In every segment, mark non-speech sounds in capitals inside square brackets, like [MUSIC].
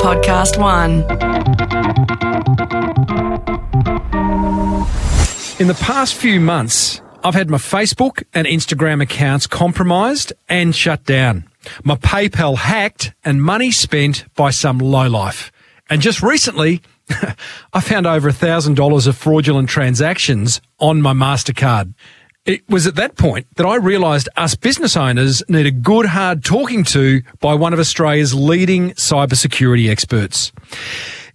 Podcast One. In the past few months, I've had my Facebook and Instagram accounts compromised and shut down. My PayPal hacked and money spent by some lowlife. And just recently, [LAUGHS] I found over a thousand dollars of fraudulent transactions on my MasterCard. It was at that point that I realised us business owners need a good hard talking to by one of Australia's leading cybersecurity experts.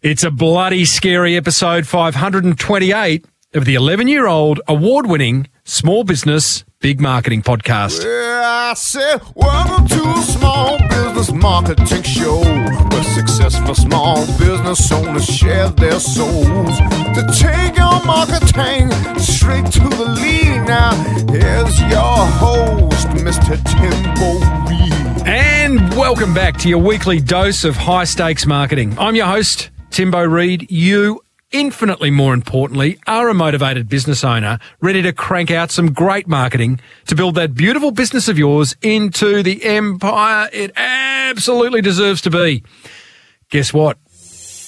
It's a bloody scary episode 528 of the 11 year old award winning small business big marketing podcast. Yeah, I welcome to a small business marketing show where successful small business owners share their souls to take marketing straight to the lead. Now, here's your host, Mr. Timbo Reid. And welcome back to your weekly dose of high stakes marketing. I'm your host, Timbo Reid. You infinitely more importantly, are a motivated business owner ready to crank out some great marketing to build that beautiful business of yours into the empire it absolutely deserves to be. Guess what?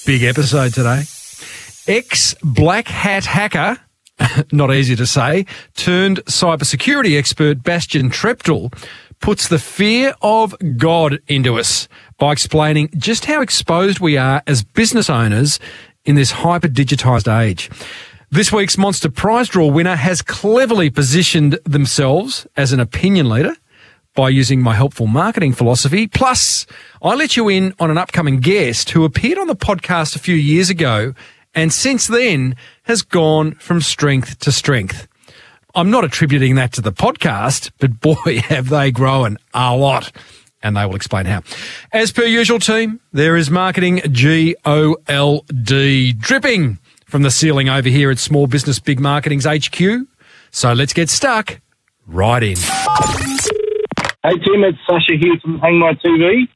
Big episode today. Ex black hat hacker, [LAUGHS] not easy to say, turned cybersecurity expert Bastien Treptel puts the fear of God into us by explaining just how exposed we are as business owners in this hyper digitized age. This week's Monster Prize Draw winner has cleverly positioned themselves as an opinion leader by using my helpful marketing philosophy. Plus, I let you in on an upcoming guest who appeared on the podcast a few years ago and since then has gone from strength to strength. I'm not attributing that to the podcast, but boy, [LAUGHS] have they grown a lot and they will explain how. As per usual, team, there is marketing G O L D dripping from the ceiling over here at Small Business Big Marketing's HQ. So let's get stuck right in. Hey Tim, it's Sasha here from Hang My TV.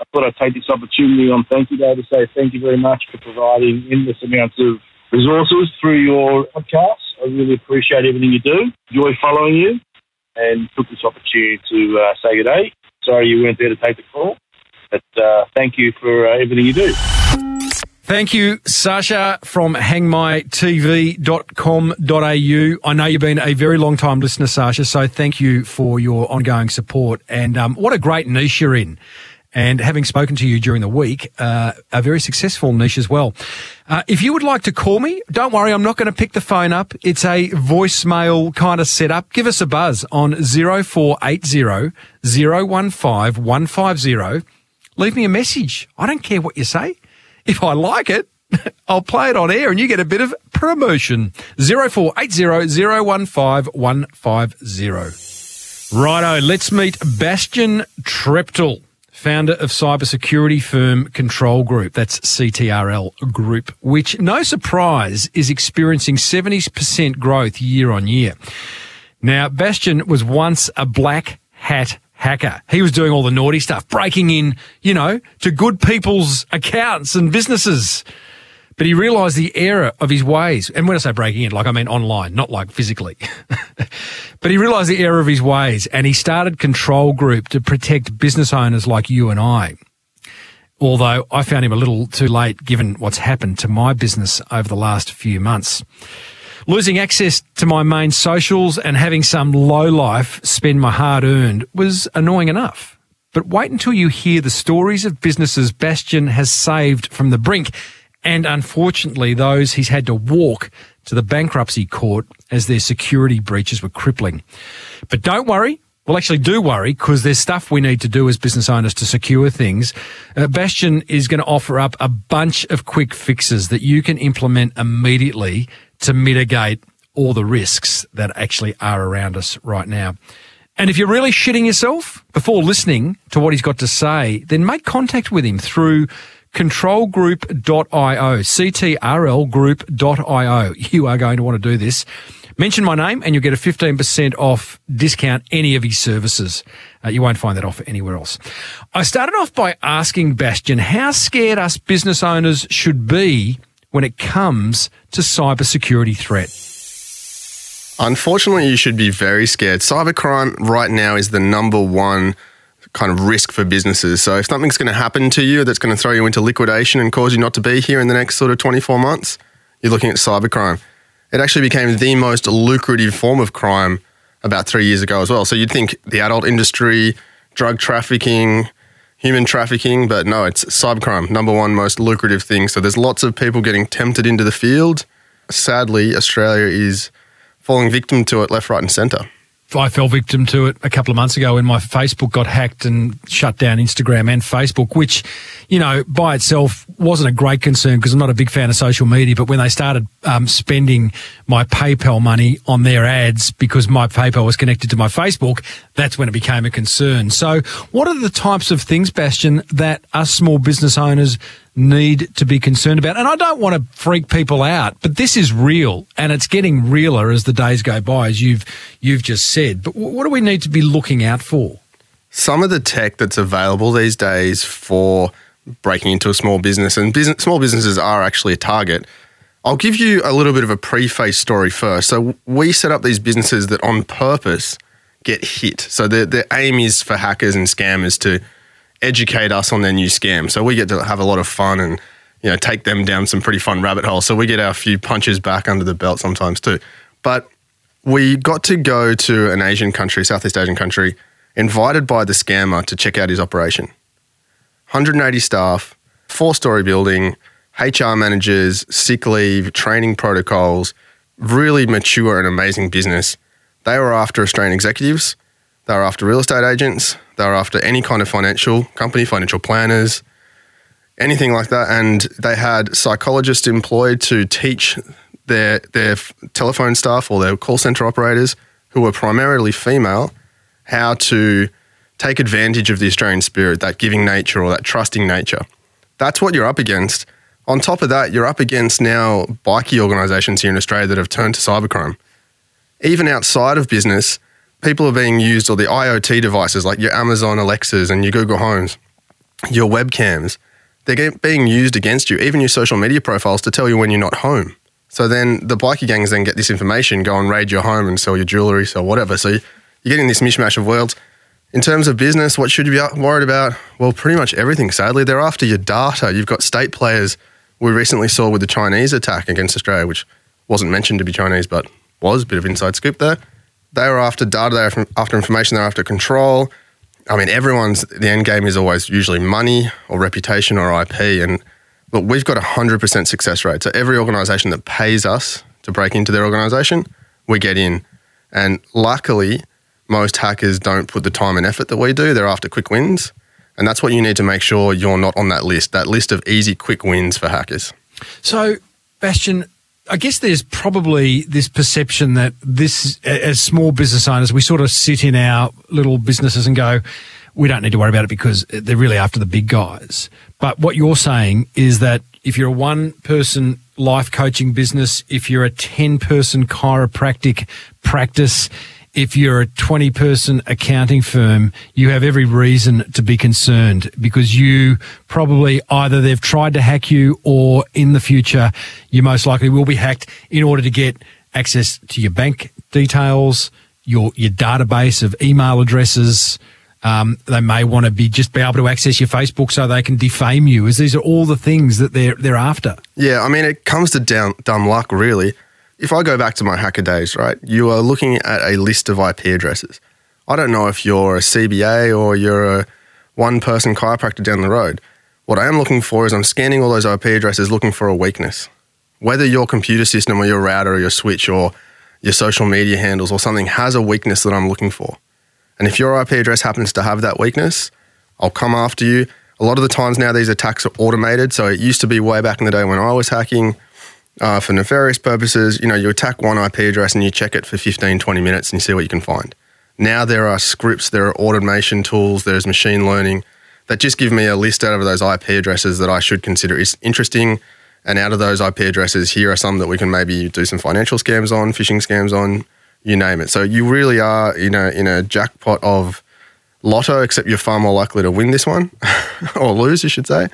I thought I'd take this opportunity on Thank You Day to say thank you very much for providing endless amounts of resources through your podcast. I really appreciate everything you do. Enjoy following you and took this opportunity to uh, say good day sorry you weren't there to take the call. But uh, thank you for uh, everything you do. Thank you, Sasha from hangmytv.com.au. I know you've been a very long time listener, Sasha, so thank you for your ongoing support. And um, what a great niche you're in. And having spoken to you during the week, uh, a very successful niche as well. Uh, if you would like to call me, don't worry, I'm not going to pick the phone up. It's a voicemail kind of setup. Give us a buzz on 0480 015 150. Leave me a message. I don't care what you say. If I like it, [LAUGHS] I'll play it on air and you get a bit of promotion. 0480 015 150. Righto, let's meet Bastien Treptel founder of cybersecurity firm Control Group. That's CTRL Group, which, no surprise, is experiencing 70% growth year on year. Now, Bastien was once a black hat hacker. He was doing all the naughty stuff, breaking in, you know, to good people's accounts and businesses. But he realized the error of his ways. And when I say breaking in, like I mean online, not like physically. [LAUGHS] but he realized the error of his ways and he started Control Group to protect business owners like you and I. Although I found him a little too late given what's happened to my business over the last few months. Losing access to my main socials and having some low life spend my hard earned was annoying enough. But wait until you hear the stories of businesses Bastien has saved from the brink and unfortunately those he's had to walk to the bankruptcy court as their security breaches were crippling. But don't worry. Well, actually, do worry because there's stuff we need to do as business owners to secure things. Uh, Bastien is going to offer up a bunch of quick fixes that you can implement immediately to mitigate all the risks that actually are around us right now. And if you're really shitting yourself before listening to what he's got to say, then make contact with him through controlgroup.io, ctrlgroup.io. You are going to want to do this. Mention my name and you'll get a 15% off discount any of his services. Uh, you won't find that offer anywhere else. I started off by asking Bastien how scared us business owners should be when it comes to cybersecurity threat. Unfortunately, you should be very scared. Cybercrime right now is the number one kind of risk for businesses. So if something's going to happen to you that's going to throw you into liquidation and cause you not to be here in the next sort of 24 months, you're looking at cybercrime. It actually became the most lucrative form of crime about three years ago as well. So you'd think the adult industry, drug trafficking, human trafficking, but no, it's cybercrime, number one most lucrative thing. So there's lots of people getting tempted into the field. Sadly, Australia is falling victim to it left, right, and centre. I fell victim to it a couple of months ago when my Facebook got hacked and shut down Instagram and Facebook, which, you know, by itself wasn't a great concern because I'm not a big fan of social media. But when they started um, spending my PayPal money on their ads because my PayPal was connected to my Facebook, that's when it became a concern. So, what are the types of things, Bastien, that us small business owners need to be concerned about. And I don't want to freak people out, but this is real and it's getting realer as the days go by, as you've, you've just said. But what do we need to be looking out for? Some of the tech that's available these days for breaking into a small business, and business, small businesses are actually a target. I'll give you a little bit of a preface story first. So, we set up these businesses that on purpose get hit. So, the, the aim is for hackers and scammers to educate us on their new scam. So we get to have a lot of fun and you know take them down some pretty fun rabbit holes. So we get our few punches back under the belt sometimes too. But we got to go to an Asian country, Southeast Asian country, invited by the scammer to check out his operation. 180 staff, four story building, HR managers, sick leave, training protocols, really mature and amazing business. They were after Australian executives they were after real estate agents. They were after any kind of financial company, financial planners, anything like that. And they had psychologists employed to teach their their telephone staff or their call center operators, who were primarily female, how to take advantage of the Australian spirit, that giving nature or that trusting nature. That's what you're up against. On top of that, you're up against now bikie organisations here in Australia that have turned to cybercrime. Even outside of business, people are being used, or the IoT devices like your Amazon Alexas and your Google Homes, your webcams, they're being used against you, even your social media profiles to tell you when you're not home. So then the bikie gangs then get this information, go and raid your home and sell your jewelry, sell whatever. So you're getting this mishmash of worlds. In terms of business, what should you be worried about? Well, pretty much everything, sadly. They're after your data. You've got state players we recently saw with the Chinese attack against Australia, which wasn't mentioned to be Chinese, but was a bit of inside scoop there. They were after data, they were after information, they were after control. I mean, everyone's, the end game is always usually money or reputation or IP. And look, we've got a 100% success rate. So every organization that pays us to break into their organization, we get in. And luckily, most hackers don't put the time and effort that we do. They're after quick wins. And that's what you need to make sure you're not on that list, that list of easy, quick wins for hackers. So, Bastien, I guess there's probably this perception that this, as small business owners, we sort of sit in our little businesses and go, we don't need to worry about it because they're really after the big guys. But what you're saying is that if you're a one person life coaching business, if you're a 10 person chiropractic practice, if you're a 20 person accounting firm, you have every reason to be concerned because you probably either they've tried to hack you or in the future you most likely will be hacked in order to get access to your bank details, your, your database of email addresses. Um, they may want to be just be able to access your Facebook so they can defame you. As these are all the things that they're they're after. Yeah, I mean, it comes to down, dumb luck, really if I go back to my hacker days, right, you are looking at a list of IP addresses. I don't know if you're a CBA or you're a one person chiropractor down the road. What I am looking for is I'm scanning all those IP addresses looking for a weakness. Whether your computer system or your router or your switch or your social media handles or something has a weakness that I'm looking for. And if your IP address happens to have that weakness, I'll come after you. A lot of the times now, these attacks are automated. So it used to be way back in the day when I was hacking, uh, for nefarious purposes, you know, you attack one IP address and you check it for 15, 20 minutes and you see what you can find. Now there are scripts, there are automation tools, there's machine learning that just give me a list out of those IP addresses that I should consider is interesting. And out of those IP addresses, here are some that we can maybe do some financial scams on, phishing scams on, you name it. So you really are, you know, in a jackpot of lotto, except you're far more likely to win this one [LAUGHS] or lose, you should say.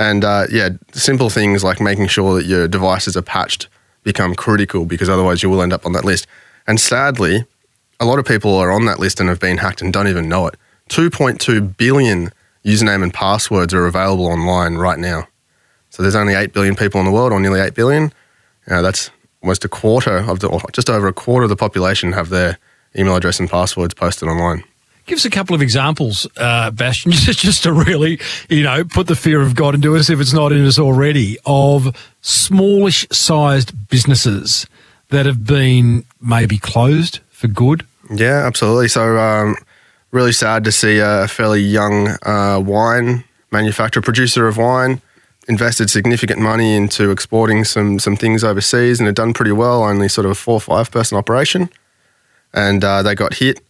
And uh, yeah, simple things like making sure that your devices are patched become critical because otherwise you will end up on that list. And sadly, a lot of people are on that list and have been hacked and don't even know it 2.2 billion username and passwords are available online right now. So there's only 8 billion people in the world, or nearly 8 billion. Uh, that's almost a quarter of the, or just over a quarter of the population have their email address and passwords posted online. Give us a couple of examples, uh, Bastien, [LAUGHS] just, just to really, you know, put the fear of God into us if it's not in us already, of smallish sized businesses that have been maybe closed for good. Yeah, absolutely. So, um, really sad to see a fairly young uh, wine manufacturer, producer of wine, invested significant money into exporting some some things overseas and had done pretty well. Only sort of a four or five person operation, and uh, they got hit.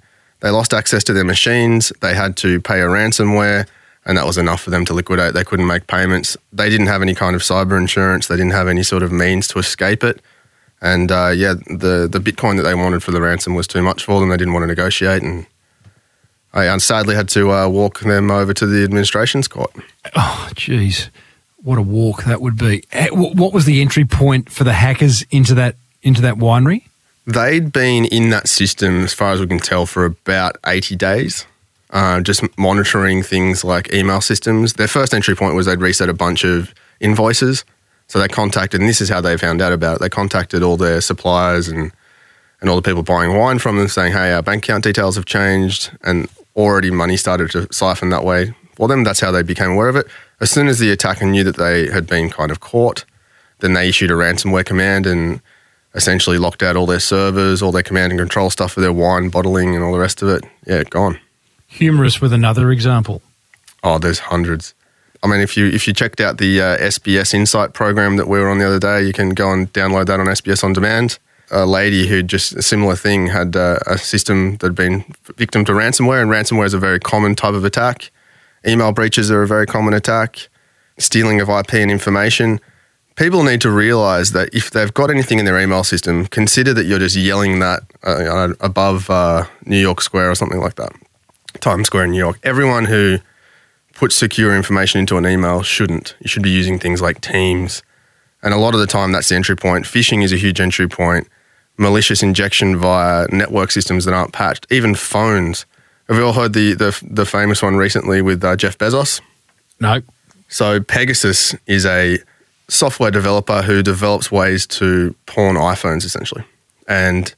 They lost access to their machines. They had to pay a ransomware, and that was enough for them to liquidate. They couldn't make payments. They didn't have any kind of cyber insurance. They didn't have any sort of means to escape it. And uh, yeah, the the Bitcoin that they wanted for the ransom was too much for them. They didn't want to negotiate, and I sadly had to uh, walk them over to the administration's court. Oh, jeez, what a walk that would be! Eh, what was the entry point for the hackers into that into that winery? They'd been in that system, as far as we can tell, for about eighty days. Uh, just monitoring things like email systems. Their first entry point was they'd reset a bunch of invoices so they contacted, and this is how they found out about it. They contacted all their suppliers and and all the people buying wine from them, saying, "Hey, our bank account details have changed," and already money started to siphon that way for them. That's how they became aware of it. As soon as the attacker knew that they had been kind of caught, then they issued a ransomware command and essentially locked out all their servers, all their command and control stuff for their wine bottling and all the rest of it. Yeah, gone. Humorous with another example. Oh, there's hundreds. I mean, if you if you checked out the uh, SBS Insight program that we were on the other day, you can go and download that on SBS on demand. A lady who just a similar thing had uh, a system that had been victim to ransomware, and ransomware is a very common type of attack. Email breaches are a very common attack. Stealing of IP and information. People need to realize that if they've got anything in their email system, consider that you're just yelling that uh, above uh, New York Square or something like that, Times Square in New York. Everyone who puts secure information into an email shouldn't. You should be using things like Teams. And a lot of the time, that's the entry point. Phishing is a huge entry point. Malicious injection via network systems that aren't patched, even phones. Have you all heard the, the, the famous one recently with uh, Jeff Bezos? No. So, Pegasus is a software developer who develops ways to pawn iPhones essentially. And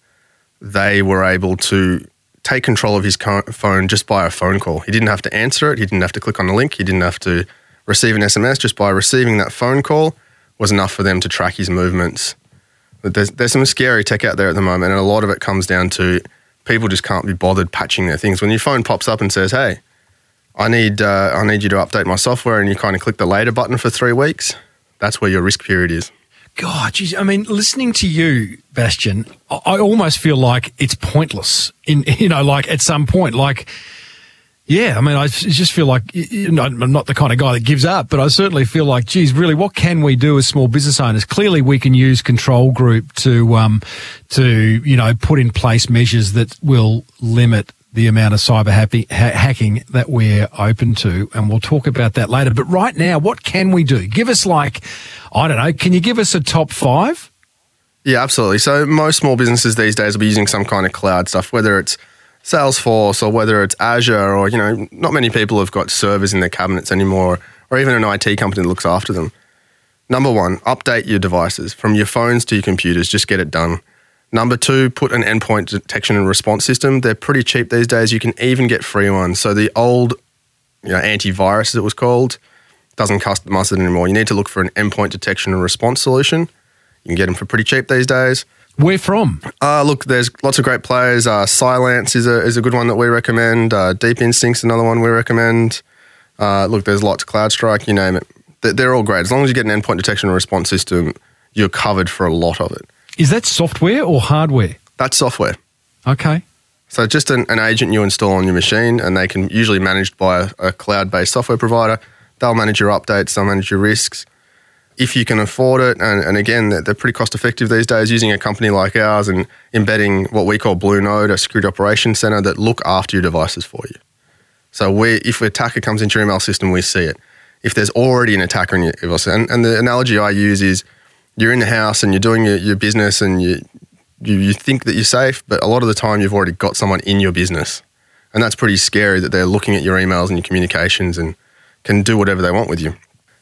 they were able to take control of his phone just by a phone call. He didn't have to answer it. He didn't have to click on the link. He didn't have to receive an SMS. Just by receiving that phone call was enough for them to track his movements. But there's, there's some scary tech out there at the moment, and a lot of it comes down to people just can't be bothered patching their things. When your phone pops up and says, "Hey, I need uh, I need you to update my software," and you kind of click the later button for three weeks, that's where your risk period is. God, geez, I mean, listening to you, Bastien, I almost feel like it's pointless. In [LAUGHS] you know, like at some point, like. Yeah, I mean, I just feel like you know, I'm not the kind of guy that gives up, but I certainly feel like, geez, really, what can we do as small business owners? Clearly, we can use control group to, um, to you know, put in place measures that will limit the amount of cyber happy, ha- hacking that we're open to, and we'll talk about that later. But right now, what can we do? Give us like, I don't know, can you give us a top five? Yeah, absolutely. So most small businesses these days will be using some kind of cloud stuff, whether it's Salesforce or whether it's Azure, or you know, not many people have got servers in their cabinets anymore, or even an IT company that looks after them. Number one, update your devices from your phones to your computers. Just get it done. Number two, put an endpoint detection and response system. They're pretty cheap these days. You can even get free ones. So the old you know, antivirus, as it was called, doesn't cost the mustard anymore. You need to look for an endpoint detection and response solution. You can get them for pretty cheap these days. Where from? Uh, look, there's lots of great players. Uh, Cylance is a, is a good one that we recommend. Uh, Deep Instinct's another one we recommend. Uh, look, there's lots. Of CrowdStrike, you name it. They're all great. As long as you get an endpoint detection and response system, you're covered for a lot of it. Is that software or hardware? That's software. Okay. So just an, an agent you install on your machine, and they can usually managed by a, a cloud-based software provider. They'll manage your updates, they'll manage your risks. If you can afford it, and, and again, they're, they're pretty cost effective these days, using a company like ours and embedding what we call Blue Node, a security operations center that look after your devices for you. So we, if an attacker comes into your email system, we see it. If there's already an attacker in your email system, and, and the analogy I use is you're in the house and you're doing your, your business and you, you, you think that you're safe, but a lot of the time you've already got someone in your business And that's pretty scary that they're looking at your emails and your communications and can do whatever they want with you.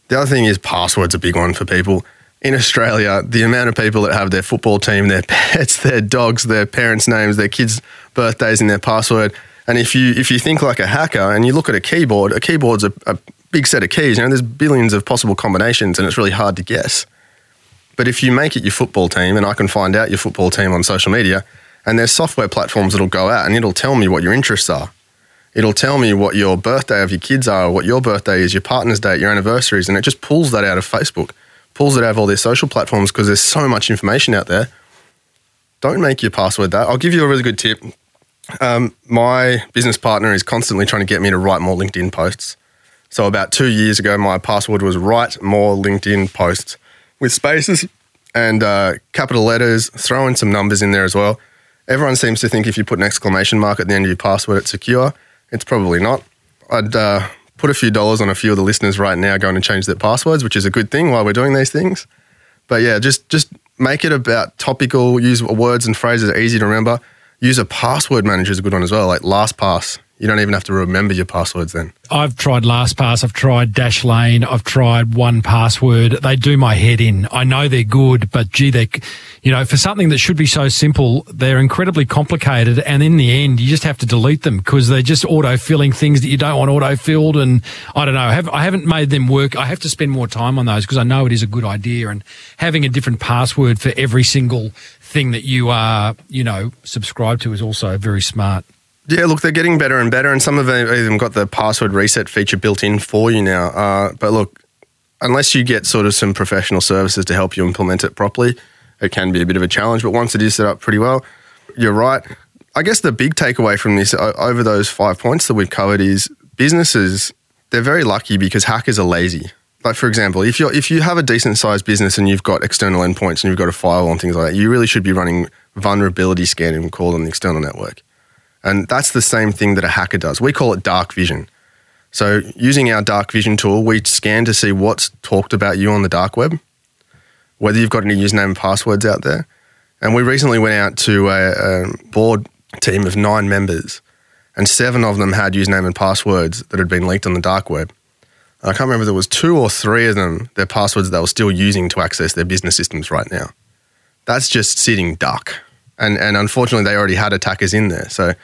The other thing is passwords a big one for people. In Australia, the amount of people that have their football team, their [LAUGHS] pets, their dogs, their parents' names, their kids' birthdays in their password. And if you if you think like a hacker and you look at a keyboard, a keyboard's a, a big set of keys. You know, there's billions of possible combinations, and it's really hard to guess. But if you make it your football team, and I can find out your football team on social media, and there's software platforms that'll go out and it'll tell me what your interests are. It'll tell me what your birthday of your kids are, what your birthday is, your partner's date, your anniversaries, and it just pulls that out of Facebook, pulls it out of all their social platforms because there's so much information out there. Don't make your password that. I'll give you a really good tip. Um, my business partner is constantly trying to get me to write more LinkedIn posts. So about two years ago, my password was write more LinkedIn posts with spaces and uh, capital letters, throw in some numbers in there as well. Everyone seems to think if you put an exclamation mark at the end of your password, it's secure. It's probably not. I'd uh, put a few dollars on a few of the listeners right now going to change their passwords, which is a good thing while we're doing these things. But yeah, just just make it about topical. Use words and phrases that are easy to remember. Use a password manager is a good one as well, like LastPass. You don't even have to remember your passwords then. I've tried LastPass, I've tried Dashlane, I've tried 1Password. They do my head in. I know they're good, but gee, they, you know, for something that should be so simple, they're incredibly complicated. And in the end, you just have to delete them because they're just auto filling things that you don't want auto filled. And I don't know, I, have, I haven't made them work. I have to spend more time on those because I know it is a good idea. And having a different password for every single thing that you are, you know, subscribed to is also very smart. Yeah, look, they're getting better and better, and some of them even got the password reset feature built in for you now. Uh, but look, unless you get sort of some professional services to help you implement it properly, it can be a bit of a challenge. But once it is set up pretty well, you're right. I guess the big takeaway from this over those five points that we've covered is businesses, they're very lucky because hackers are lazy. Like for example, if you if you have a decent sized business and you've got external endpoints and you've got a firewall and things like that, you really should be running vulnerability scanning, we call on the external network. And that's the same thing that a hacker does. We call it dark vision. So, using our dark vision tool, we scan to see what's talked about you on the dark web, whether you've got any username and passwords out there. And we recently went out to a, a board team of nine members, and seven of them had username and passwords that had been leaked on the dark web. I can't remember if there was two or three of them, their passwords they were still using to access their business systems right now. That's just sitting duck and and unfortunately they already had attackers in there. So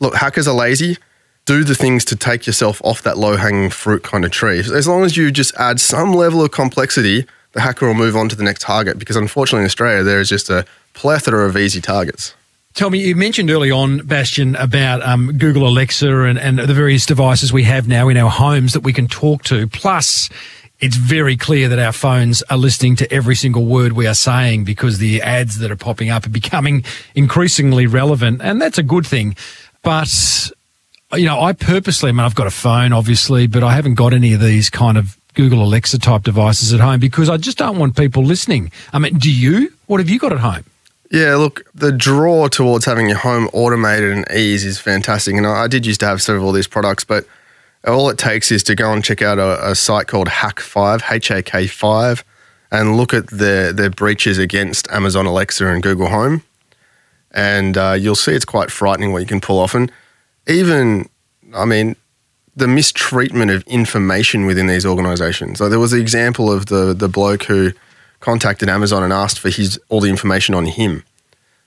look, hackers are lazy. Do the things to take yourself off that low hanging fruit kind of tree. As long as you just add some level of complexity, the hacker will move on to the next target. Because unfortunately in Australia there is just a plethora of easy targets. Tell me, you mentioned early on, Bastien, about um, Google Alexa and, and the various devices we have now in our homes that we can talk to. Plus, it's very clear that our phones are listening to every single word we are saying because the ads that are popping up are becoming increasingly relevant. And that's a good thing. But, you know, I purposely, I mean, I've got a phone, obviously, but I haven't got any of these kind of Google Alexa type devices at home because I just don't want people listening. I mean, do you? What have you got at home? Yeah, look, the draw towards having your home automated and ease is fantastic. And I did used to have several of these products, but all it takes is to go and check out a, a site called Hak5, H A K 5, and look at their, their breaches against Amazon Alexa and Google Home. And uh, you'll see it's quite frightening what you can pull off. And even, I mean, the mistreatment of information within these organizations. So there was the example of the, the bloke who contacted Amazon and asked for his all the information on him.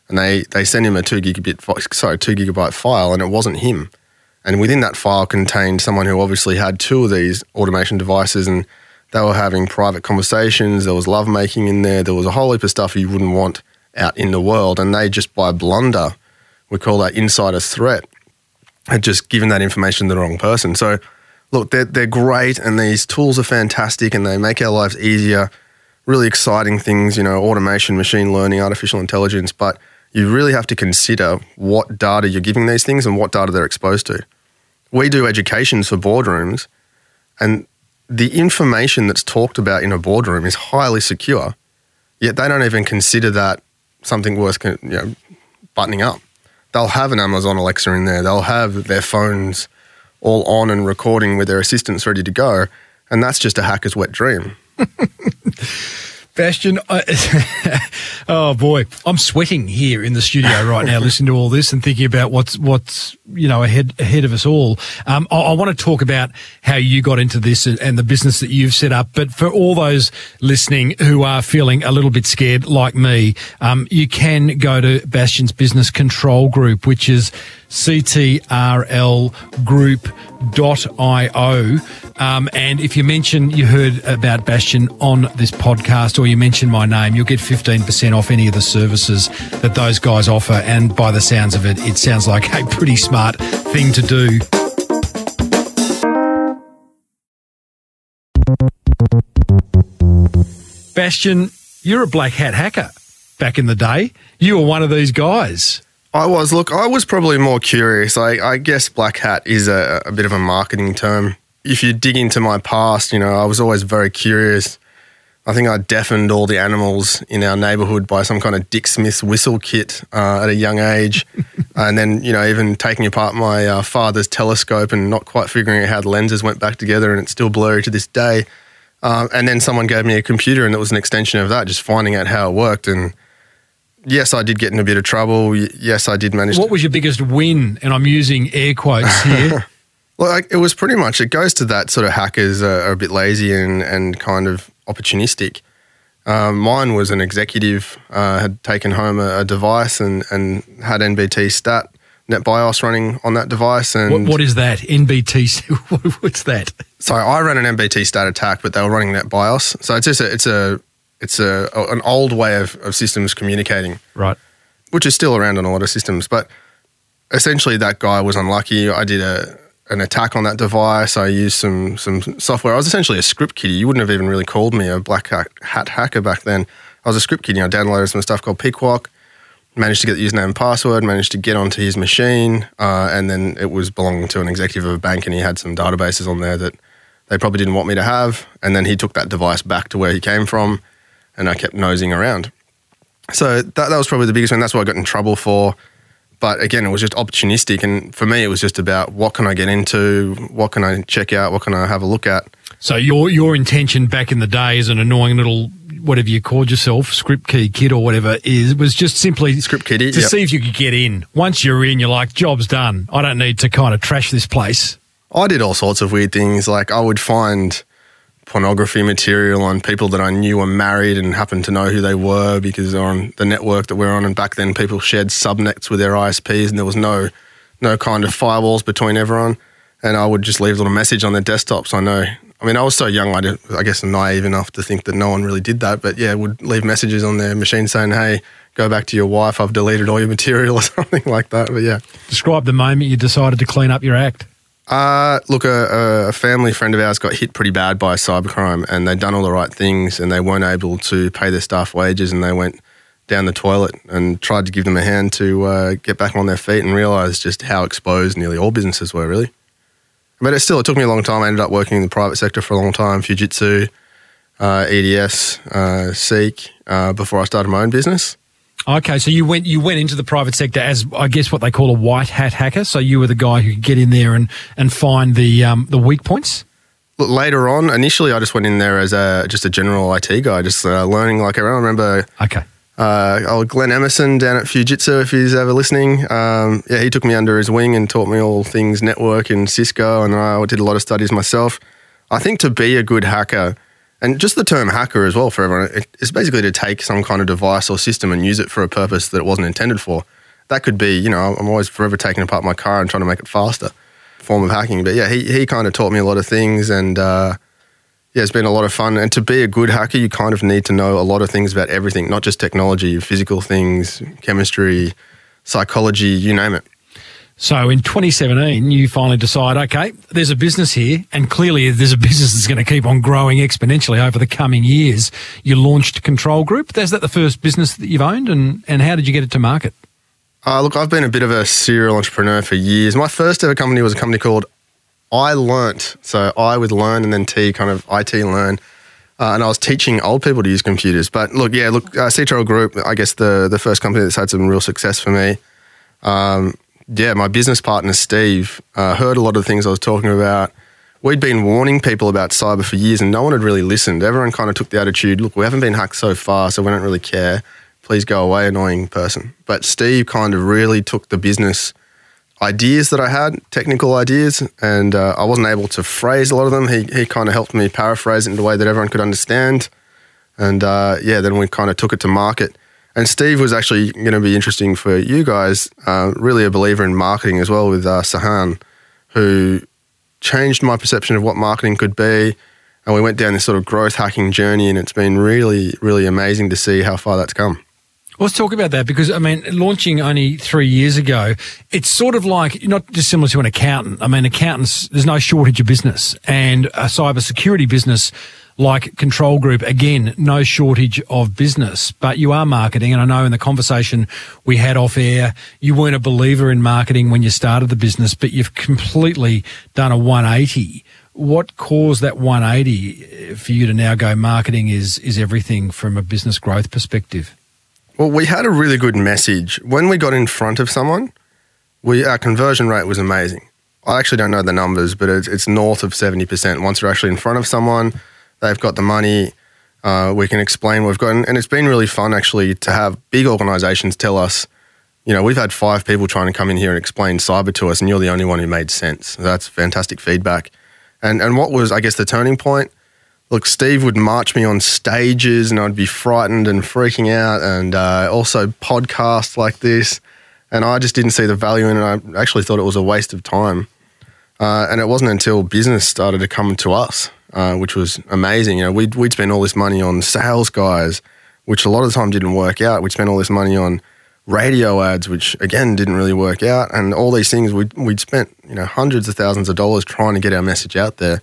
And they, they sent him a two gigabit, sorry, two gigabyte file, and it wasn't him. And within that file contained someone who obviously had two of these automation devices and they were having private conversations. There was lovemaking in there. There was a whole heap of stuff you wouldn't want out in the world. And they just by blunder, we call that insider threat, had just given that information to the wrong person. So, look, they're, they're great and these tools are fantastic and they make our lives easier. Really exciting things, you know, automation, machine learning, artificial intelligence. But you really have to consider what data you're giving these things and what data they're exposed to. We do educations for boardrooms, and the information that's talked about in a boardroom is highly secure, yet they don't even consider that something worth you know, buttoning up. They'll have an Amazon Alexa in there, they'll have their phones all on and recording with their assistants ready to go, and that's just a hacker's wet dream. [LAUGHS] Bastien, I, [LAUGHS] oh boy, I'm sweating here in the studio right now, [LAUGHS] listening to all this and thinking about what's what's you know ahead ahead of us all. Um, I, I, want to talk about how you got into this and, and, the business that you've set up. But for all those listening who are feeling a little bit scared, like me, um, you can go to Bastien's Business Control Group, which is ctrlgroup.io. Um, and if you mention you heard about Bastien on this podcast or you mention my name, you'll get 15% off any of the services that those guys offer. And by the sounds of it, it sounds like a pretty smart thing to do. Bastien, you're a black hat hacker back in the day. You were one of these guys. I was. Look, I was probably more curious. I, I guess black hat is a, a, bit of a marketing term. If you dig into my past, you know, I was always very curious. I think I deafened all the animals in our neighborhood by some kind of Dick Smith's whistle kit uh, at a young age. [LAUGHS] and then, you know, even taking apart my uh, father's telescope and not quite figuring out how the lenses went back together, and it's still blurry to this day. Uh, and then someone gave me a computer, and it was an extension of that, just finding out how it worked. And yes, I did get in a bit of trouble. Yes, I did manage. What to- was your biggest win? And I'm using air quotes here. [LAUGHS] well, it was pretty much. It goes to that sort of hackers are, are a bit lazy and and kind of opportunistic. Um, mine was an executive uh, had taken home a, a, device and and had NBT stat NetBIOS running on that device. And what, what is that? NBT? [LAUGHS] What's that? So I ran an NBT stat attack, but they were running NetBIOS. So it's just a, it's a it's a, an old way of, of systems communicating. Right. Which is still around on a lot of systems. But essentially, that guy was unlucky. I did a, an attack on that device. I used some, some software. I was essentially a script kiddie. You wouldn't have even really called me a black hat hacker back then. I was a script kiddie. I downloaded some stuff called Pequot, managed to get the username and password, managed to get onto his machine, uh, and then it was belonging to an executive of a bank, and he had some databases on there that they probably didn't want me to have. And then he took that device back to where he came from and I kept nosing around. So that, that was probably the biggest one. That's what I got in trouble for. But again, it was just opportunistic. And for me, it was just about what can I get into? What can I check out? What can I have a look at? So your your intention back in the day as an annoying little whatever you called yourself, script key kid or whatever is was just simply script kiddie to yep. see if you could get in. Once you're in, you're like, job's done. I don't need to kind of trash this place. I did all sorts of weird things. Like I would find pornography material on people that I knew were married and happened to know who they were because on the network that we're on. And back then, people shared subnets with their ISPs, and there was no no kind of firewalls between everyone. And I would just leave a little message on their desktops. I know. I mean, I was so young, I, did, I guess naive enough to think that no one really did that. But yeah, would leave messages on their machine saying, "Hey, go back to your wife. I've deleted all your material," [LAUGHS] or something like that. But yeah, describe the moment you decided to clean up your act. Uh, look, a, a, family friend of ours got hit pretty bad by cybercrime, and they'd done all the right things, and they weren't able to pay their staff wages, and they went down the toilet and tried to give them a hand to uh, get back on their feet, and realised just how exposed nearly all businesses were, really. But it still, it took me a long time. I ended up working in the private sector for a long time, Fujitsu, uh, EDS, uh, Seek, uh, before I started my own business. Okay, so you went you went into the private sector as I guess what they call a white hat hacker. So you were the guy who could get in there and and find the um, the weak points. Later on, initially I just went in there as a just a general IT guy, just uh, learning like everyone. I remember. Okay. Uh, oh, Glenn Emerson down at Fujitsu, if he's ever listening. Um, yeah, he took me under his wing and taught me all things network and Cisco, and I did a lot of studies myself. I think to be a good hacker, and just the term hacker as well for everyone, it's basically to take some kind of device or system and use it for a purpose that it wasn't intended for. That could be, you know, I'm always forever taking apart my car and trying to make it faster, form of hacking. But yeah, he, he kind of taught me a lot of things and uh, yeah, it's been a lot of fun. And to be a good hacker, you kind of need to know a lot of things about everything, not just technology, physical things, chemistry, psychology, you name it. So in 2017, you finally decide, okay, there's a business here, and clearly there's a business that's going to keep on growing exponentially over the coming years. You launched Control Group. Is that the first business that you've owned, and, and how did you get it to market? Uh, look, I've been a bit of a serial entrepreneur for years. My first ever company was a company called I Learnt. So I with learn and then T kind of IT learn. Uh, and I was teaching old people to use computers. But look, yeah, look, uh, CTRL Group, I guess the, the first company that's had some real success for me. Um, yeah, my business partner Steve uh, heard a lot of the things I was talking about. we'd been warning people about cyber for years and no one had really listened. Everyone kind of took the attitude, look, we haven't been hacked so far, so we don't really care. Please go away, annoying person. But Steve kind of really took the business ideas that I had, technical ideas, and uh, I wasn't able to phrase a lot of them. He, he kind of helped me paraphrase it in a way that everyone could understand. And uh, yeah, then we kind of took it to market. And Steve was actually going to be interesting for you guys, uh, really a believer in marketing as well with uh, Sahan, who changed my perception of what marketing could be. And we went down this sort of growth hacking journey, and it's been really, really amazing to see how far that's come. Let's talk about that because I mean, launching only three years ago, it's sort of like not dissimilar to an accountant. I mean, accountants, there's no shortage of business, and a cybersecurity business like Control Group, again, no shortage of business, but you are marketing. And I know in the conversation we had off air, you weren't a believer in marketing when you started the business, but you've completely done a 180. What caused that 180 for you to now go marketing is, is everything from a business growth perspective? Well, we had a really good message. When we got in front of someone, we, our conversion rate was amazing. I actually don't know the numbers, but it's, it's north of 70%. Once you're actually in front of someone, They've got the money. Uh, we can explain what we've got. And, and it's been really fun actually to have big organizations tell us, you know, we've had five people trying to come in here and explain cyber to us, and you're the only one who made sense. That's fantastic feedback. And, and what was, I guess, the turning point? Look, Steve would march me on stages and I'd be frightened and freaking out, and uh, also podcasts like this. And I just didn't see the value in it. I actually thought it was a waste of time. Uh, and it wasn't until business started to come to us uh, which was amazing. You know, we'd, we'd spend all this money on sales guys, which a lot of the time didn't work out. We'd spend all this money on radio ads, which again didn't really work out, and all these things we'd, we'd spent you know hundreds of thousands of dollars trying to get our message out there,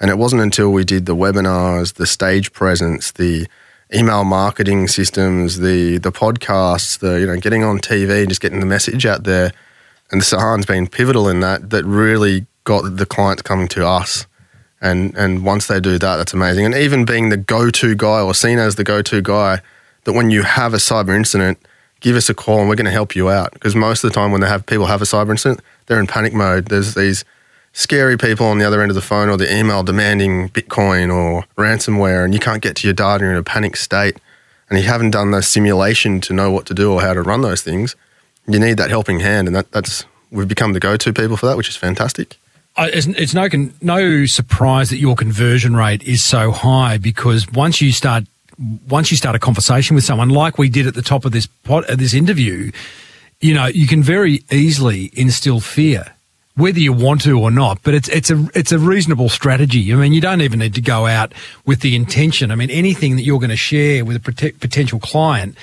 and it wasn't until we did the webinars, the stage presence, the email marketing systems, the the podcasts, the you know getting on TV and just getting the message out there, and Sahan's been pivotal in that. That really got the clients coming to us and and once they do that, that's amazing. And even being the go-to guy or seen as the go-to guy, that when you have a cyber incident, give us a call and we're going to help you out. Because most of the time when they have people have a cyber incident, they're in panic mode. There's these scary people on the other end of the phone or the email demanding Bitcoin or ransomware, and you can't get to your data. In a panic state, and you haven't done the simulation to know what to do or how to run those things. You need that helping hand, and that, that's we've become the go-to people for that, which is fantastic it's, no no surprise that your conversion rate is so high because once you start once you start a conversation with someone like we did at the top of this pod, uh, this interview, you know you can very easily instill fear whether you want to or not. But it's it's a it's a reasonable strategy. I mean, you don't even need to go out with the intention. I mean, anything that you're going to share with a potential client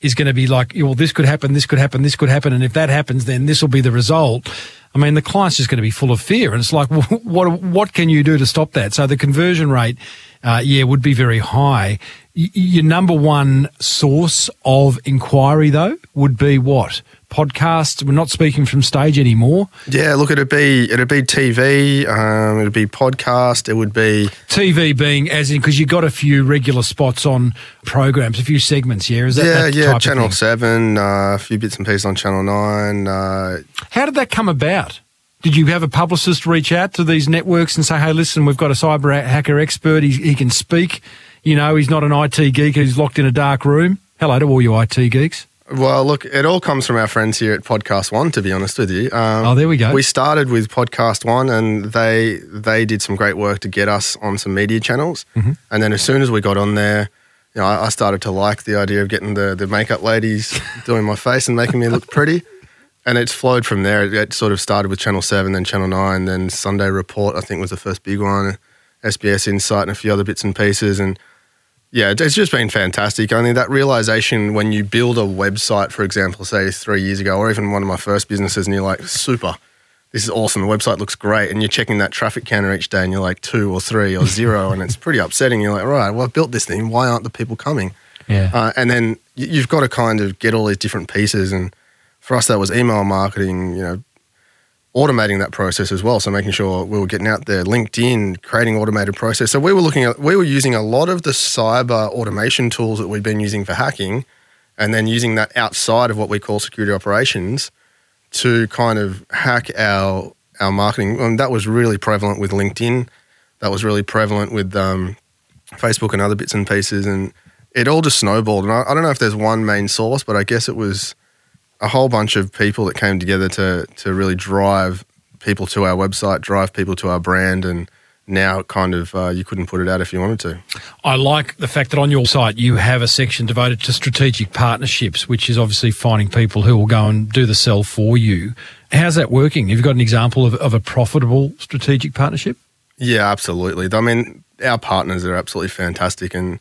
is going to be like, well, this could happen, this could happen, this could happen, and if that happens, then this will be the result. I mean, the client's just going to be full of fear, and it's like, [LAUGHS] what what can you do to stop that? So the conversion rate, uh, yeah, would be very high. Y- your number one source of inquiry, though, would be what? Podcasts. We're not speaking from stage anymore. Yeah, look, it'd be it'd be TV, um, it'd be podcast, it would be TV being as in because you got a few regular spots on programs, a few segments. Yeah, is that yeah, that yeah, Channel Seven, uh, a few bits and pieces on Channel Nine. Uh, How did that come about? Did you have a publicist reach out to these networks and say, "Hey, listen, we've got a cyber hacker expert. He, he can speak. You know, he's not an IT geek who's locked in a dark room." Hello to all you IT geeks. Well, look, it all comes from our friends here at Podcast One. To be honest with you, um, oh, there we go. We started with Podcast One, and they they did some great work to get us on some media channels. Mm-hmm. And then as soon as we got on there, you know, I, I, started to like the idea of getting the the makeup ladies [LAUGHS] doing my face and making me look pretty. And it's flowed from there. It, it sort of started with Channel Seven, then Channel Nine, then Sunday Report. I think was the first big one. SBS Insight and a few other bits and pieces, and yeah, it's just been fantastic. Only that realization when you build a website, for example, say three years ago, or even one of my first businesses, and you're like, super, this is awesome. The website looks great. And you're checking that traffic counter each day and you're like two or three or zero, and it's pretty upsetting. You're like, right, well, I've built this thing. Why aren't the people coming? Yeah. Uh, and then you've got to kind of get all these different pieces. And for us, that was email marketing, you know, automating that process as well. So making sure we were getting out there, LinkedIn, creating automated process. So we were looking at, we were using a lot of the cyber automation tools that we've been using for hacking, and then using that outside of what we call security operations to kind of hack our our marketing. And that was really prevalent with LinkedIn. That was really prevalent with um, Facebook and other bits and pieces. And it all just snowballed. And I, I don't know if there's one main source, but I guess it was a whole bunch of people that came together to to really drive people to our website, drive people to our brand, and now kind of uh, you couldn't put it out if you wanted to. I like the fact that on your site you have a section devoted to strategic partnerships, which is obviously finding people who will go and do the sell for you. How's that working? Have you got an example of, of a profitable strategic partnership? Yeah, absolutely. I mean, our partners are absolutely fantastic, and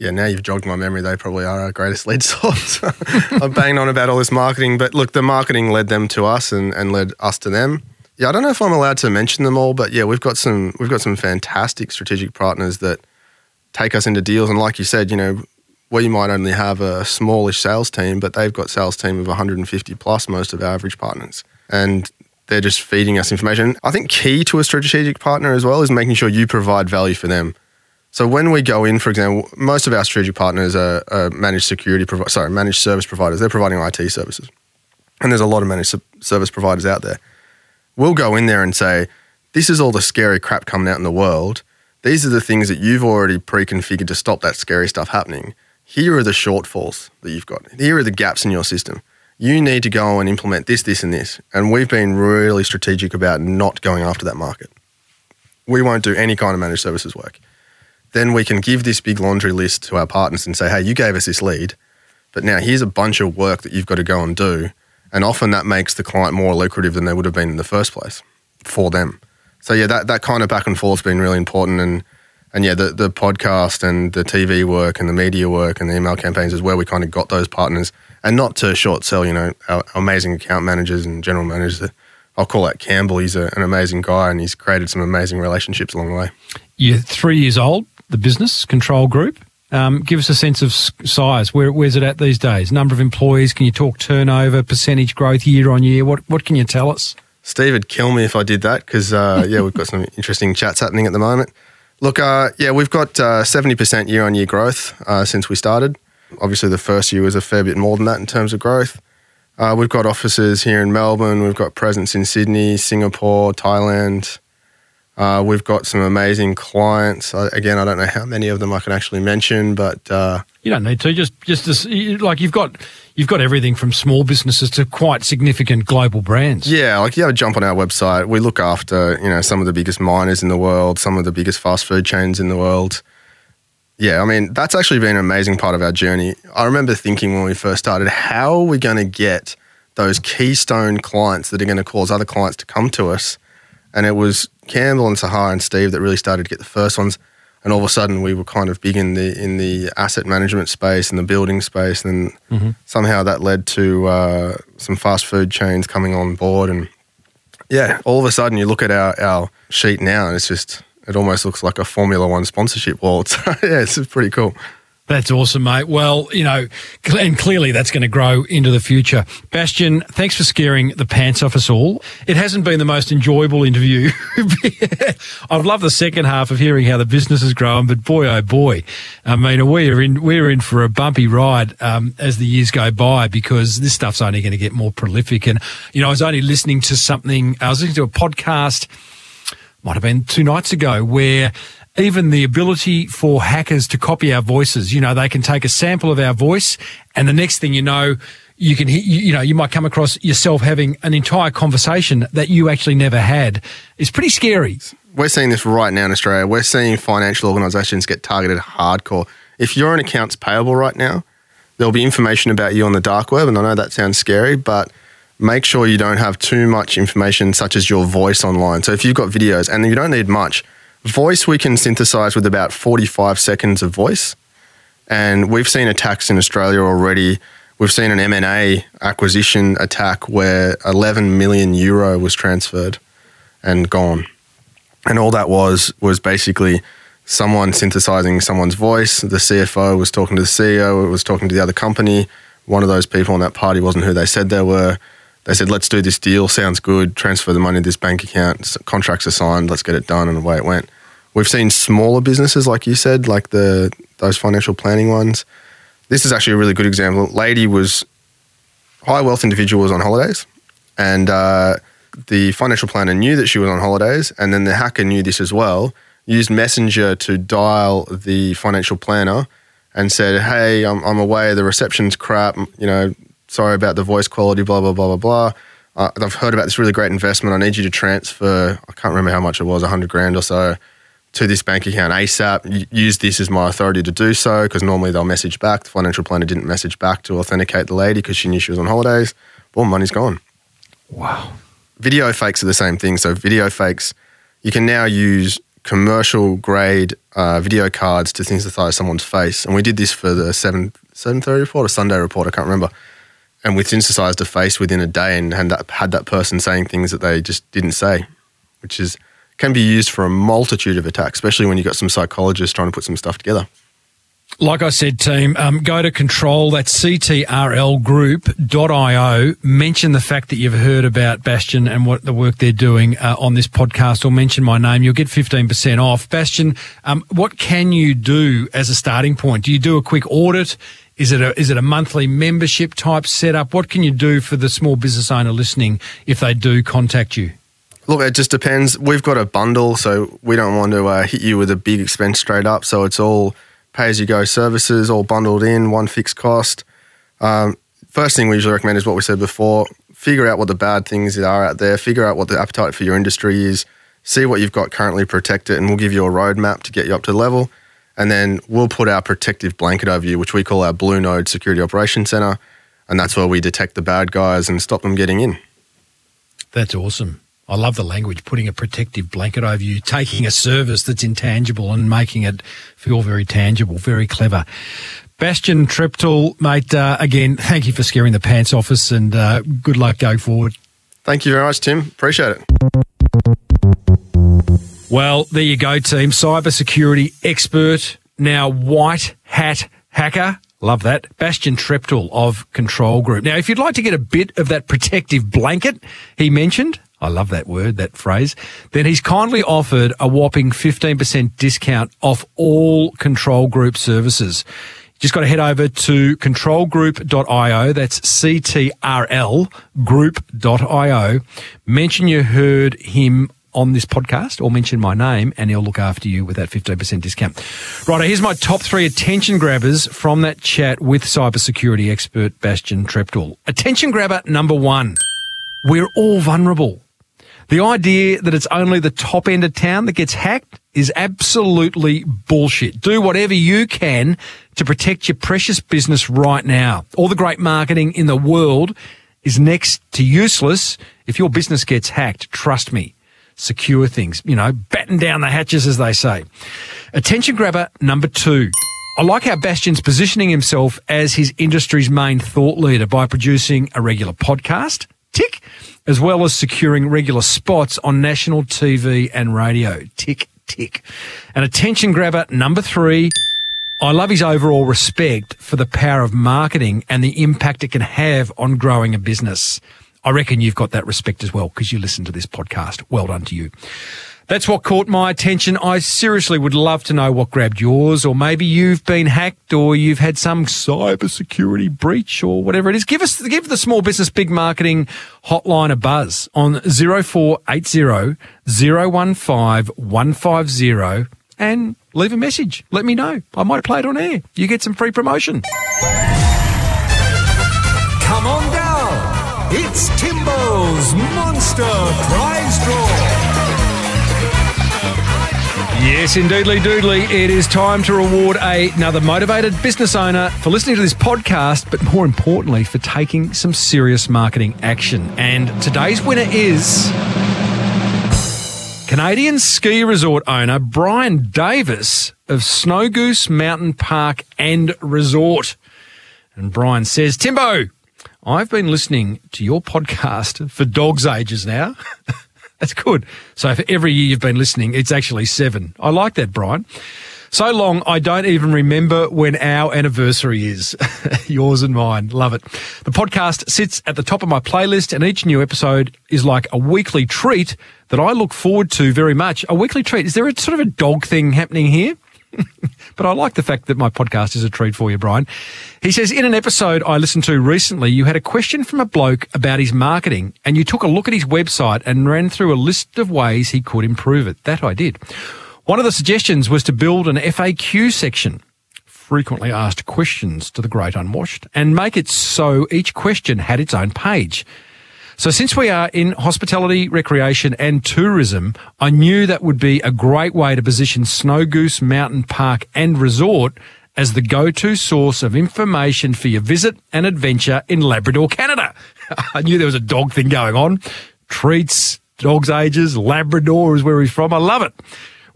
yeah, now you've jogged my memory. They probably are our greatest lead [LAUGHS] source. [LAUGHS] I'm banging on about all this marketing, but look, the marketing led them to us and, and led us to them. Yeah, I don't know if I'm allowed to mention them all, but yeah, we've got some we've got some fantastic strategic partners that take us into deals. And like you said, you know, we might only have a smallish sales team, but they've got sales team of 150 plus most of our average partners, and they're just feeding us information. I think key to a strategic partner as well is making sure you provide value for them. So when we go in, for example, most of our strategic partners are, are managed security, provi- sorry, managed service providers. They're providing IT services, and there's a lot of managed service providers out there we'll go in there and say, this is all the scary crap coming out in the world. These are the things that you've already pre configured to stop that scary stuff happening. Here are the shortfalls that you've got. Here are the gaps in your system. You need to go and implement this, this, and this. And we've been really strategic about not going after that market. We won't do any kind of managed services work. Then we can give this big laundry list to our partners and say, hey, you gave us this lead, but now here's a bunch of work that you've got to go and do and often that makes the client more lucrative than they would have been in the first place for them. So yeah, that, that kind of back and forth has been really important. And and yeah, the, the podcast and the TV work and the media work and the email campaigns is where we kind of got those partners and not to short sell, you know, our, our amazing account managers and general managers. I'll call that Campbell. He's a, an amazing guy and he's created some amazing relationships along the way. You're three years old, the business control group. Um, give us a sense of size. Where, where's it at these days? Number of employees? Can you talk turnover, percentage growth year on year? What what can you tell us? Steve would kill me if I did that because uh, [LAUGHS] yeah, we've got some interesting chats happening at the moment. Look, uh, yeah, we've got uh, seventy percent year on year growth uh, since we started. Obviously, the first year was a fair bit more than that in terms of growth. Uh, we've got offices here in Melbourne. We've got presence in Sydney, Singapore, Thailand, uh, we've got some amazing clients. Uh, again, I don't know how many of them I can actually mention, but uh, you don't need to. Just, just as, like you've got, you've got everything from small businesses to quite significant global brands. Yeah, like you have a jump on our website. We look after you know some of the biggest miners in the world, some of the biggest fast food chains in the world. Yeah, I mean that's actually been an amazing part of our journey. I remember thinking when we first started, how are we going to get those keystone clients that are going to cause other clients to come to us? And it was Campbell and Sahar and Steve that really started to get the first ones. And all of a sudden, we were kind of big in the in the asset management space and the building space, and mm-hmm. somehow that led to uh, some fast food chains coming on board. And yeah, all of a sudden, you look at our, our sheet now, and it's just it almost looks like a Formula One sponsorship wall. [LAUGHS] So yeah, it's pretty cool. That's awesome, mate. Well, you know, and clearly that's going to grow into the future. Bastien, thanks for scaring the pants off us all. It hasn't been the most enjoyable interview. [LAUGHS] I've loved the second half of hearing how the business is growing, but boy, oh boy, I mean, we're in we're in for a bumpy ride um, as the years go by because this stuff's only going to get more prolific. And you know, I was only listening to something. I was listening to a podcast. Might have been two nights ago where even the ability for hackers to copy our voices. You know, they can take a sample of our voice and the next thing you know, you can, you, you know, you might come across yourself having an entire conversation that you actually never had. It's pretty scary. We're seeing this right now in Australia. We're seeing financial organisations get targeted hardcore. If you're an accounts payable right now, there'll be information about you on the dark web. And I know that sounds scary, but make sure you don't have too much information, such as your voice online. So if you've got videos, and you don't need much, Voice we can synthesize with about 45 seconds of voice. And we've seen attacks in Australia already. We've seen an M&A acquisition attack where 11 million euro was transferred and gone. And all that was was basically someone synthesizing someone's voice. The CFO was talking to the CEO, it was talking to the other company. One of those people on that party wasn't who they said they were. They said, let's do this deal. Sounds good. Transfer the money to this bank account. Contracts are signed. Let's get it done. And away it went. We've seen smaller businesses, like you said, like the those financial planning ones. This is actually a really good example. Lady was high wealth individual was on holidays, and uh, the financial planner knew that she was on holidays, and then the hacker knew this as well. Used Messenger to dial the financial planner and said, "Hey, I'm, I'm away. The reception's crap. You know, sorry about the voice quality. Blah blah blah blah blah. Uh, I've heard about this really great investment. I need you to transfer. I can't remember how much it was, hundred grand or so, to this bank account ASAP. Use this as my authority to do so because normally they'll message back. The financial planner didn't message back to authenticate the lady because she knew she was on holidays. Boom, money's gone. Wow. Video fakes are the same thing. So video fakes, you can now use commercial grade uh, video cards to synthesize someone's face, and we did this for the seven seven thirty report or Sunday report. I can't remember. And we synthesized a face within a day and had that, had that person saying things that they just didn't say, which is can be used for a multitude of attacks, especially when you've got some psychologists trying to put some stuff together. Like I said, team, um, go to control, that's ctrlgroup.io. Mention the fact that you've heard about Bastien and what the work they're doing uh, on this podcast, or mention my name. You'll get 15% off. Bastien, um, what can you do as a starting point? Do you do a quick audit? Is it a, is it a monthly membership type setup? What can you do for the small business owner listening if they do contact you? Look, it just depends. We've got a bundle, so we don't want to uh, hit you with a big expense straight up. So it's all pay as you go services, all bundled in, one fixed cost. Um, first thing we usually recommend is what we said before figure out what the bad things are out there, figure out what the appetite for your industry is, see what you've got currently, protect it, and we'll give you a roadmap to get you up to level. And then we'll put our protective blanket over you, which we call our Blue Node Security Operations Center. And that's where we detect the bad guys and stop them getting in. That's awesome. I love the language, putting a protective blanket over you, taking a service that's intangible and making it feel very tangible. Very clever. Bastien Treptel, mate, uh, again, thank you for scaring the pants off us and uh, good luck going forward. Thank you very much, Tim. Appreciate it. Well, there you go, team. Cybersecurity expert, now white hat hacker. Love that. Bastien Treptel of Control Group. Now, if you'd like to get a bit of that protective blanket he mentioned, I love that word, that phrase, then he's kindly offered a whopping 15% discount off all Control Group services. Just got to head over to controlgroup.io. That's CTRL group.io. Mention you heard him on this podcast or mention my name and he'll look after you with that 15% discount. Right, here's my top three attention grabbers from that chat with cybersecurity expert Bastien Treptel. Attention grabber number one. We're all vulnerable. The idea that it's only the top end of town that gets hacked is absolutely bullshit. Do whatever you can to protect your precious business right now. All the great marketing in the world is next to useless if your business gets hacked. Trust me. Secure things, you know, batten down the hatches, as they say. Attention grabber number two. I like how Bastien's positioning himself as his industry's main thought leader by producing a regular podcast, tick, as well as securing regular spots on national TV and radio, tick, tick. And attention grabber number three. I love his overall respect for the power of marketing and the impact it can have on growing a business. I reckon you've got that respect as well because you listen to this podcast. Well done to you. That's what caught my attention. I seriously would love to know what grabbed yours, or maybe you've been hacked, or you've had some cybersecurity breach, or whatever it is. Give us, give the small business big marketing hotline a buzz on 0480 015 150 and leave a message. Let me know. I might play it on air. You get some free promotion. Come on down. It's Timbo's Monster Prize Draw. Yes, indeedly, doodly. It is time to reward another motivated business owner for listening to this podcast, but more importantly, for taking some serious marketing action. And today's winner is Canadian ski resort owner Brian Davis of Snow Goose Mountain Park and Resort. And Brian says, Timbo, I've been listening to your podcast for dog's ages now. [LAUGHS] That's good. So for every year you've been listening, it's actually seven. I like that, Brian. So long, I don't even remember when our anniversary is. [LAUGHS] Yours and mine. Love it. The podcast sits at the top of my playlist, and each new episode is like a weekly treat that I look forward to very much. A weekly treat. Is there a sort of a dog thing happening here? [LAUGHS] but I like the fact that my podcast is a treat for you, Brian. He says, in an episode I listened to recently, you had a question from a bloke about his marketing and you took a look at his website and ran through a list of ways he could improve it. That I did. One of the suggestions was to build an FAQ section, frequently asked questions to the great unwashed, and make it so each question had its own page. So since we are in hospitality, recreation and tourism, I knew that would be a great way to position Snow Goose Mountain Park and Resort as the go-to source of information for your visit and adventure in Labrador, Canada. [LAUGHS] I knew there was a dog thing going on. Treats, dogs' ages, Labrador is where he's from. I love it.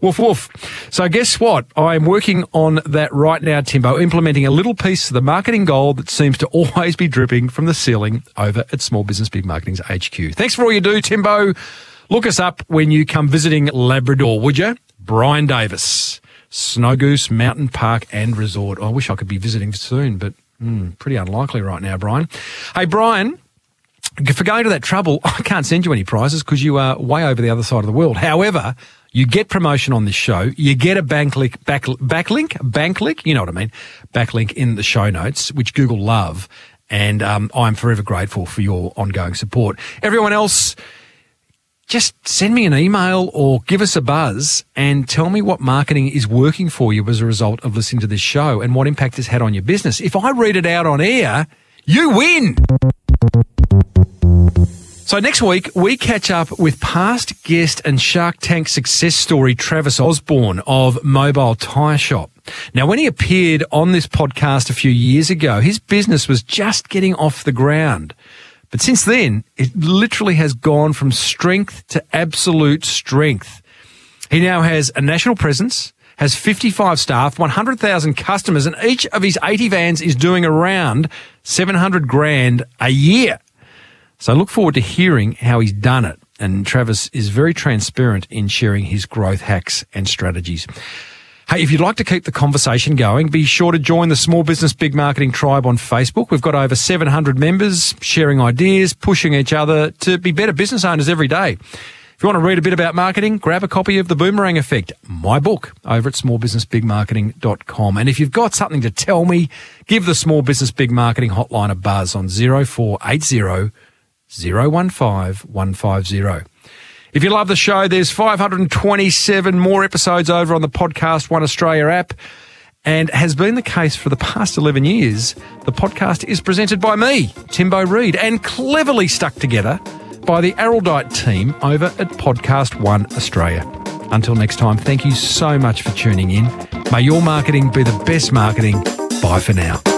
Woof woof. So guess what? I am working on that right now, Timbo, implementing a little piece of the marketing gold that seems to always be dripping from the ceiling over at Small Business Big Marketing's HQ. Thanks for all you do, Timbo. Look us up when you come visiting Labrador, would you? Brian Davis, Snow Goose Mountain Park and Resort. I wish I could be visiting soon, but mm, pretty unlikely right now, Brian. Hey, Brian for going to that trouble, [LAUGHS] I can't send you any prizes because you are way over the other side of the world. However, you get promotion on this show. You get a bank link, back, backlink, banklink. You know what I mean? Backlink in the show notes, which Google love. And um, I'm forever grateful for your ongoing support. Everyone else, just send me an email or give us a buzz and tell me what marketing is working for you as a result of listening to this show and what impact it's had on your business. If I read it out on air, you win. So next week, we catch up with past guest and Shark Tank success story Travis Osborne of Mobile Tyre Shop. Now, when he appeared on this podcast a few years ago, his business was just getting off the ground. But since then, it literally has gone from strength to absolute strength. He now has a national presence, has 55 staff, 100,000 customers, and each of his 80 vans is doing around 700 grand a year. So I look forward to hearing how he's done it. And Travis is very transparent in sharing his growth hacks and strategies. Hey, if you'd like to keep the conversation going, be sure to join the Small Business Big Marketing Tribe on Facebook. We've got over 700 members sharing ideas, pushing each other to be better business owners every day. If you want to read a bit about marketing, grab a copy of The Boomerang Effect, my book, over at smallbusinessbigmarketing.com. And if you've got something to tell me, give the Small Business Big Marketing hotline a buzz on 0480 015150. If you love the show, there's 527 more episodes over on the Podcast One Australia app. And has been the case for the past 11 years. The podcast is presented by me, Timbo Reid, and cleverly stuck together by the Araldite team over at Podcast One Australia. Until next time, thank you so much for tuning in. May your marketing be the best marketing. Bye for now.